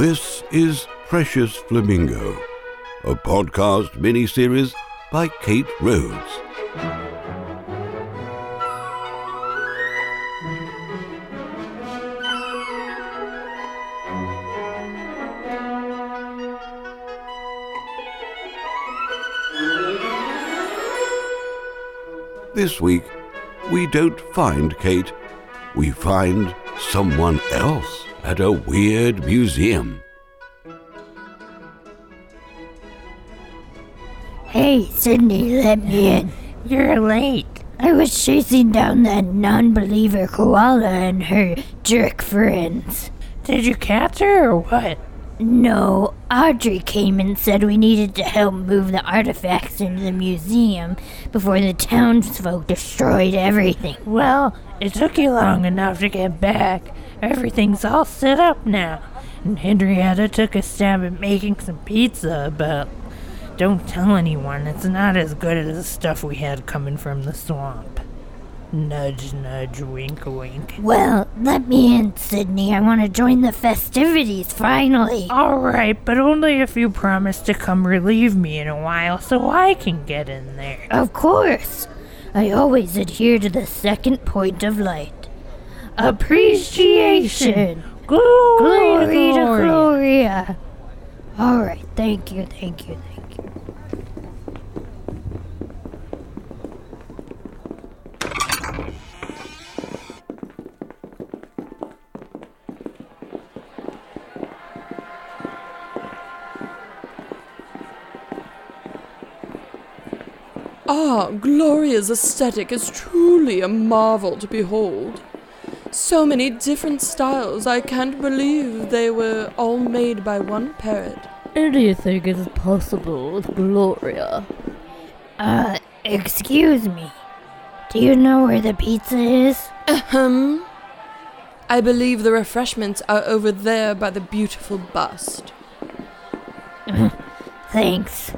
This is Precious Flamingo, a podcast miniseries by Kate Rhodes. This week, we don't find Kate, we find someone else at a weird museum. Hey, Sydney, let me in. You're late. I was chasing down that non-believer koala and her jerk friends. Did you catch her or what? No, Audrey came and said we needed to help move the artifacts into the museum before the townsfolk destroyed everything. Well, it took you long enough to get back. Everything's all set up now. And Henrietta took a stab at making some pizza, but don't tell anyone. It's not as good as the stuff we had coming from the swamp. Nudge, nudge, wink, wink. Well, let me in, Sydney. I want to join the festivities, finally. Alright, but only if you promise to come relieve me in a while so I can get in there. Of course. I always adhere to the second point of light. Appreciation. Glory, Glory to glory. Gloria. All right, thank you, thank you, thank you. Ah, Gloria's aesthetic is truly a marvel to behold. So many different styles, I can't believe they were all made by one parrot. Anything is possible with Gloria. Uh, excuse me. Do you know where the pizza is? Ahem. I believe the refreshments are over there by the beautiful bust. Thanks.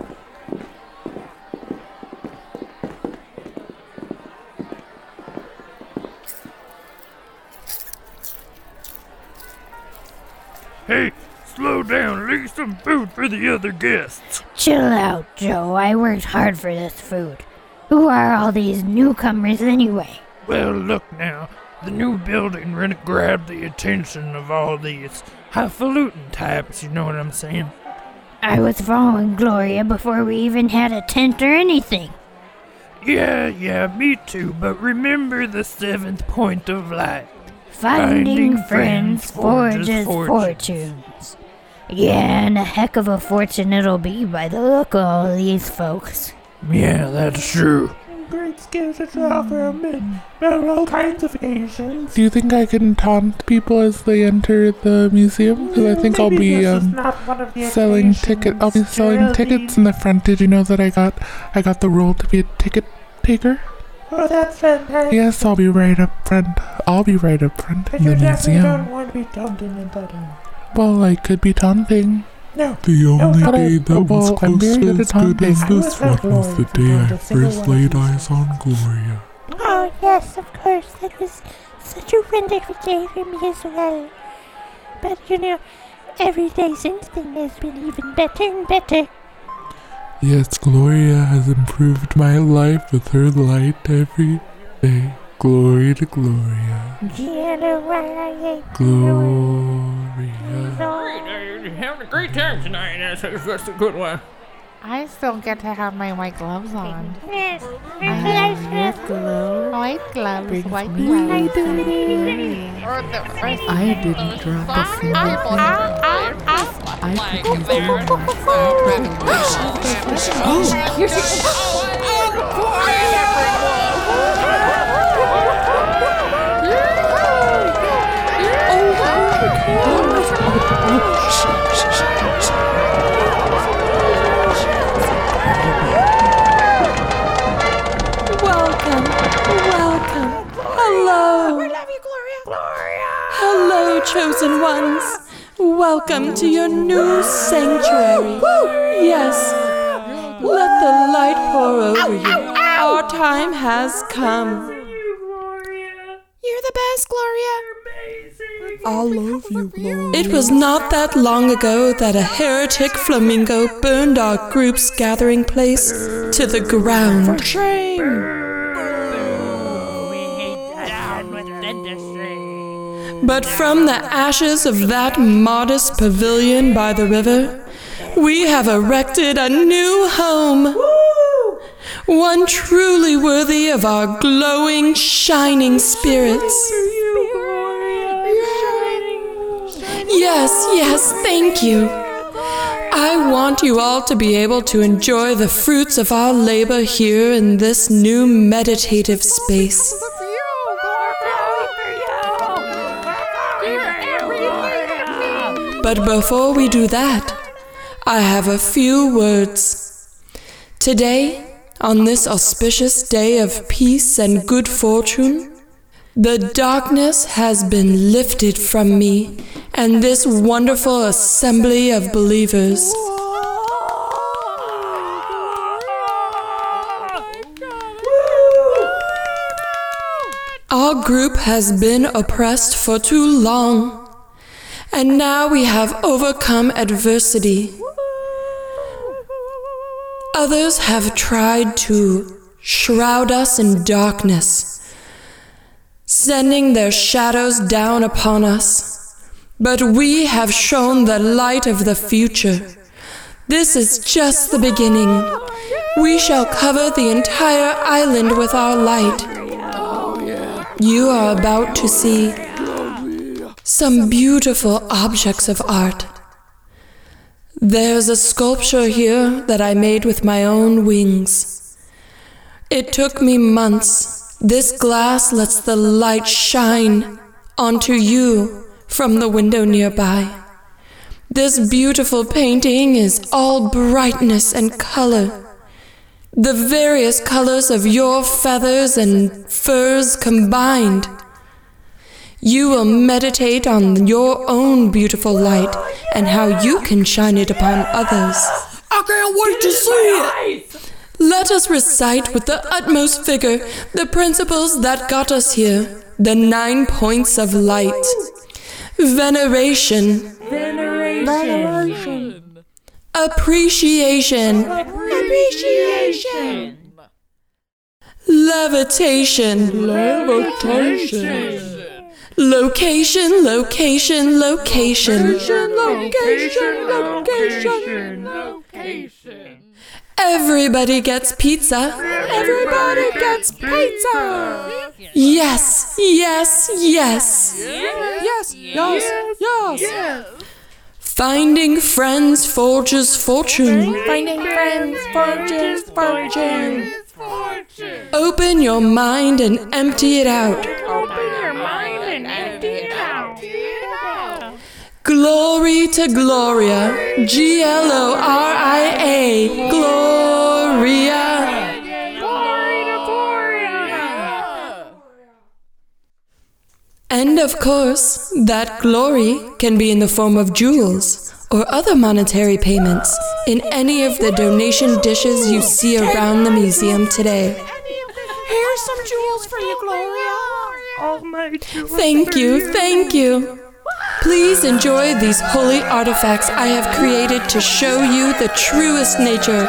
Hey, slow down. Leave some food for the other guests. Chill out, Joe. I worked hard for this food. Who are all these newcomers anyway? Well, look now. The new building really grabbed the attention of all these highfalutin types, you know what I'm saying? I was following Gloria before we even had a tent or anything. Yeah, yeah, me too, but remember the seventh point of light. Finding, Finding friends friends forges forges fortunes. Yeah, and a heck of a fortune it'll be by the look of all these folks. Yeah, that's true. Great skills to offer men for all kinds of occasions. Do you think I can taunt people as they enter the museum? Because I think I'll be um, not one of the selling ticket. I'll be selling tickets in the front. Did you know that I got I got the role to be a ticket taker? Oh, that's fantastic. Yes, I'll be right up front. I'll be right up front But in you the definitely don't want to be taunting and butting. Well, I could be taunting. No. The only but I- day that was well, I'm close to good as at good as this I one was was the day I first laid eyes on Gloria. Oh, yes, of course. That was such a wonderful day for me as well. But, you know, every day since then has been even better and better. Yes, Gloria has improved my life with her light every day. Glory to Gloria. Gianna, why I hate Gloria. You're having a great time tonight. That's, that's a good one. I still get to have my white gloves on. Yes, I have yes gloves. White gloves, Brings white me gloves. I didn't drop a single thing. I put these in Oh, here's Welcome, welcome. Hello. We love you, Gloria. Hello, chosen ones. Welcome to your new sanctuary. Yes. Let the light pour over you. Our time has come. You're the best. Thanks, Gloria. I love you, Gloria. It was not that long ago that a heretic flamingo burned our group's gathering place to the ground. But from the ashes of that modest pavilion by the river, we have erected a new home. One truly worthy of our glowing, shining spirits. Yes, yes, thank you. I want you all to be able to enjoy the fruits of our labor here in this new meditative space. But before we do that, I have a few words. Today, on this auspicious day of peace and good fortune, the darkness has been lifted from me and this wonderful assembly of believers. Our group has been oppressed for too long. And now we have overcome adversity. Others have tried to shroud us in darkness, sending their shadows down upon us. But we have shown the light of the future. This is just the beginning. We shall cover the entire island with our light. You are about to see some beautiful objects of art. There's a sculpture here that I made with my own wings. It took me months. This glass lets the light shine onto you from the window nearby. This beautiful painting is all brightness and color. The various colors of your feathers and furs combined. You will meditate on your own beautiful light and how you can shine it upon others. I can't wait to see it! Let us recite with the utmost vigor the principles that got us here, the nine points of light. Veneration. Veneration. Appreciation. Appreciation. Levitation. Levitation. Location, location, location. Location, location, location. Location. Everybody gets pizza. Everybody gets pizza. Yes, yes, yes. Yes, yes, yes. Finding friends forges fortune. Finding friends forges fortune. Open your mind and empty it out. Glory to Gloria. G L O R I A. Gloria. Glory to Gloria. And of course, that glory can be in the form of jewels or other monetary payments in any of the donation dishes you see around the museum today. Here's some jewels for you, Gloria. All my jewels. Thank you, thank you. Please enjoy these holy artifacts I have created to show you the truest nature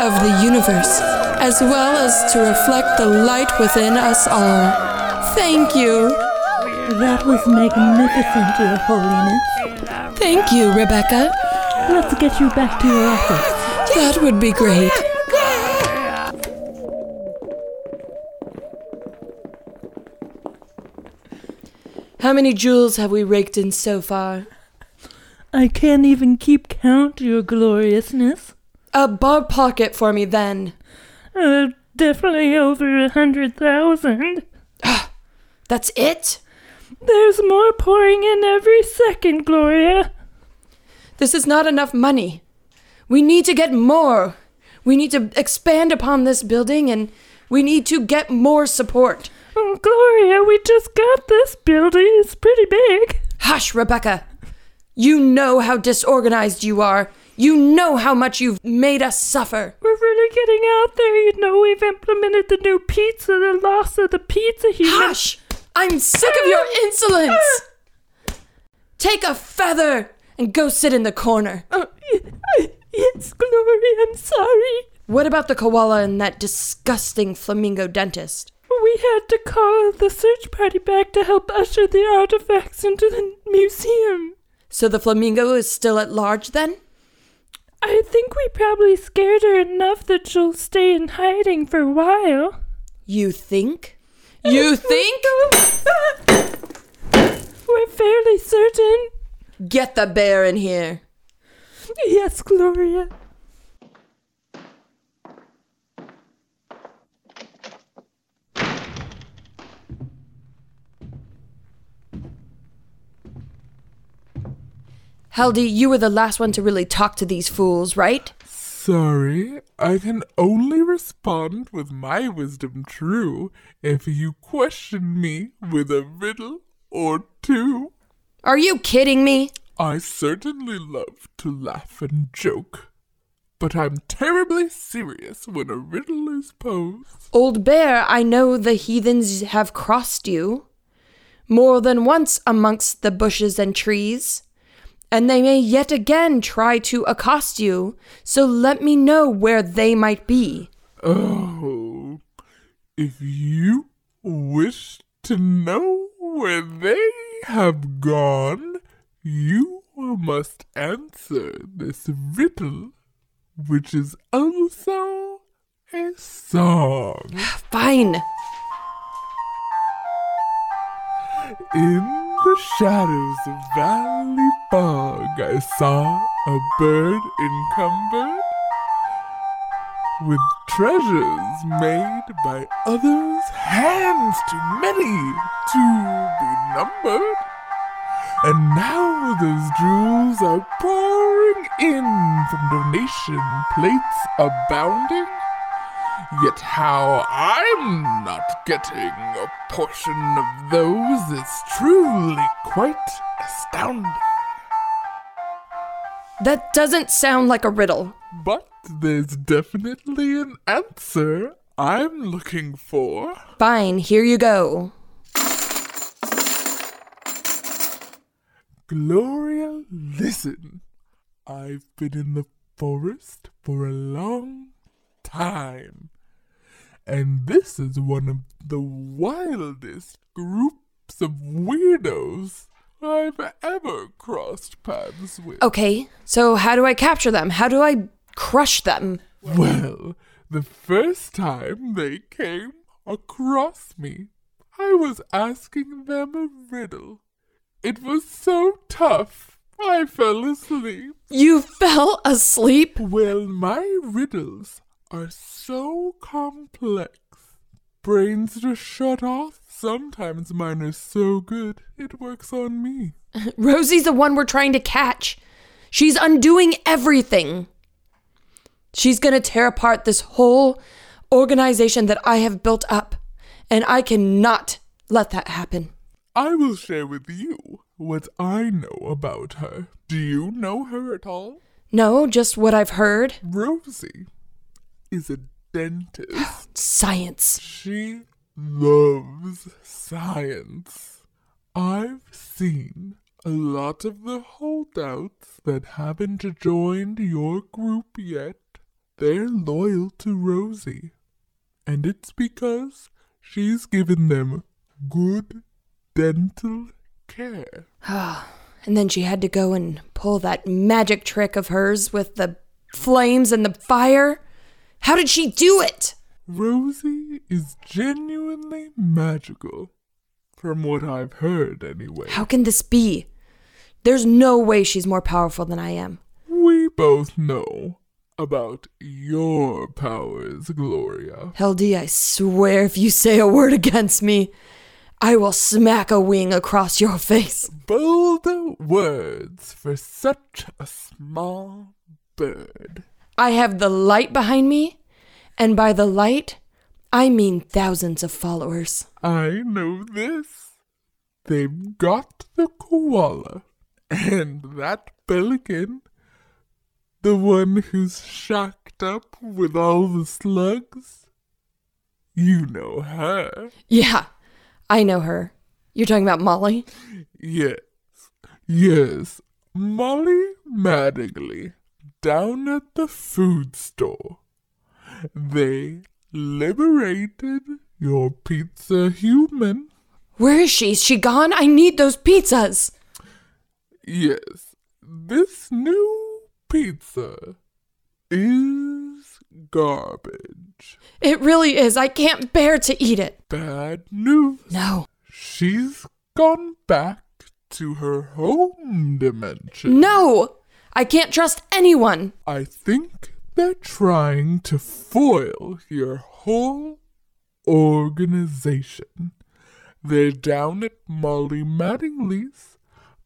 of the universe, as well as to reflect the light within us all. Thank you. That was magnificent, Your Holiness. Thank you, Rebecca. Let's get you back to your office. That would be great. How many jewels have we raked in so far? I can't even keep count, Your Gloriousness. A bar pocket for me then. Uh, definitely over a hundred thousand. That's it? There's more pouring in every second, Gloria. This is not enough money. We need to get more. We need to expand upon this building and we need to get more support. Oh, Gloria, we just got this building. It's pretty big. Hush, Rebecca. You know how disorganized you are. You know how much you've made us suffer. We're really getting out there. You know, we've implemented the new pizza, the loss of the pizza human. Hush! I'm sick of your insolence! Take a feather and go sit in the corner. Oh, yes, Glory, I'm sorry. What about the koala and that disgusting flamingo dentist? We had to call the search party back to help usher the artifacts into the museum. So the flamingo is still at large then? I think we probably scared her enough that she'll stay in hiding for a while. You think? You think? We're fairly certain. Get the bear in here. Yes, Gloria. Haldy, you were the last one to really talk to these fools, right? Sorry, I can only respond with my wisdom true if you question me with a riddle or two. Are you kidding me? I certainly love to laugh and joke, but I'm terribly serious when a riddle is posed. Old Bear, I know the heathens have crossed you more than once amongst the bushes and trees and they may yet again try to accost you, so let me know where they might be. Oh, if you wish to know where they have gone, you must answer this riddle, which is also a song. Fine. In the shadows of Valley Bog, I saw a bird encumbered with treasures made by others' hands too many to be numbered. And now those jewels are pouring in from donation plates abounding. Yet how I'm not getting a portion of those is truly quite astounding. That doesn't sound like a riddle. But there's definitely an answer I'm looking for. Fine, here you go. Gloria, listen. I've been in the forest for a long time. And this is one of the wildest groups of weirdos I've ever crossed paths with. Okay, so how do I capture them? How do I crush them? Well, the first time they came across me, I was asking them a riddle. It was so tough, I fell asleep. You fell asleep? Well, my riddles are so complex. Brains just shut off. Sometimes mine are so good, it works on me. Rosie's the one we're trying to catch. She's undoing everything. She's gonna tear apart this whole organization that I have built up, and I cannot let that happen. I will share with you what I know about her. Do you know her at all? No, just what I've heard. Rosie is a dentist. Science. She loves science. I've seen a lot of the holdouts that haven't joined your group yet. They're loyal to Rosie. And it's because she's given them good dental care. Ah, and then she had to go and pull that magic trick of hers with the flames and the fire. How did she do it? Rosie is genuinely magical. From what I've heard, anyway. How can this be? There's no way she's more powerful than I am. We both know about your powers, Gloria. Heldy, I swear if you say a word against me, I will smack a wing across your face. Bold words for such a small bird. I have the light behind me, and by the light, I mean thousands of followers. I know this. They've got the koala and that pelican, the one who's shacked up with all the slugs. You know her. Yeah, I know her. You're talking about Molly? Yes. Yes. Molly Mattingly down at the food store. They liberated your pizza human. Where is she? Is she gone? I need those pizzas. Yes, this new pizza is garbage. It really is. I can't bear to eat it. Bad news. No. She's gone back to her home dimension. No! I can't trust anyone. I think they're trying to foil your whole organization. They're down at Molly Mattingly's,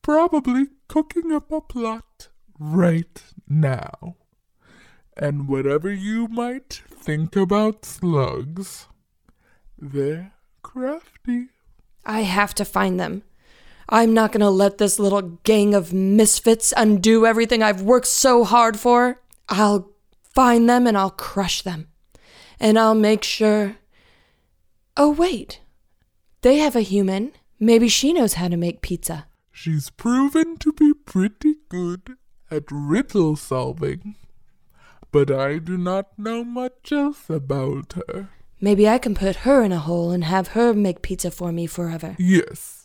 probably cooking up a plot right now. And whatever you might think about slugs, they're crafty. I have to find them. I'm not going to let this little gang of misfits undo everything I've worked so hard for. I'll find them and I'll crush them. And I'll make sure. Oh, wait. They have a human. Maybe she knows how to make pizza. She's proven to be pretty good at riddle solving. But I do not know much else about her. Maybe I can put her in a hole and have her make pizza for me forever. Yes.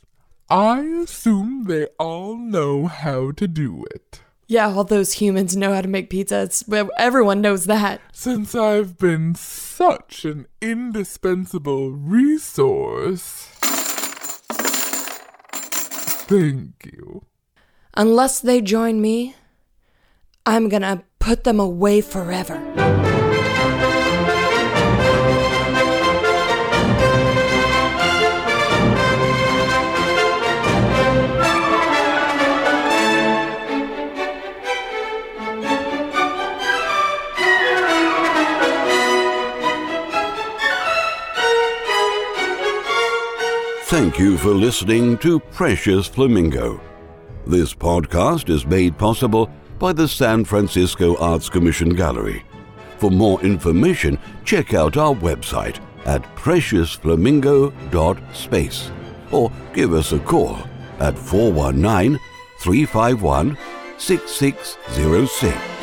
I assume they all know how to do it. Yeah, all those humans know how to make pizza. It's, everyone knows that. Since I've been such an indispensable resource. Thank you. Unless they join me, I'm gonna put them away forever. Thank you for listening to Precious Flamingo. This podcast is made possible by the San Francisco Arts Commission Gallery. For more information, check out our website at preciousflamingo.space or give us a call at 419 351 6606.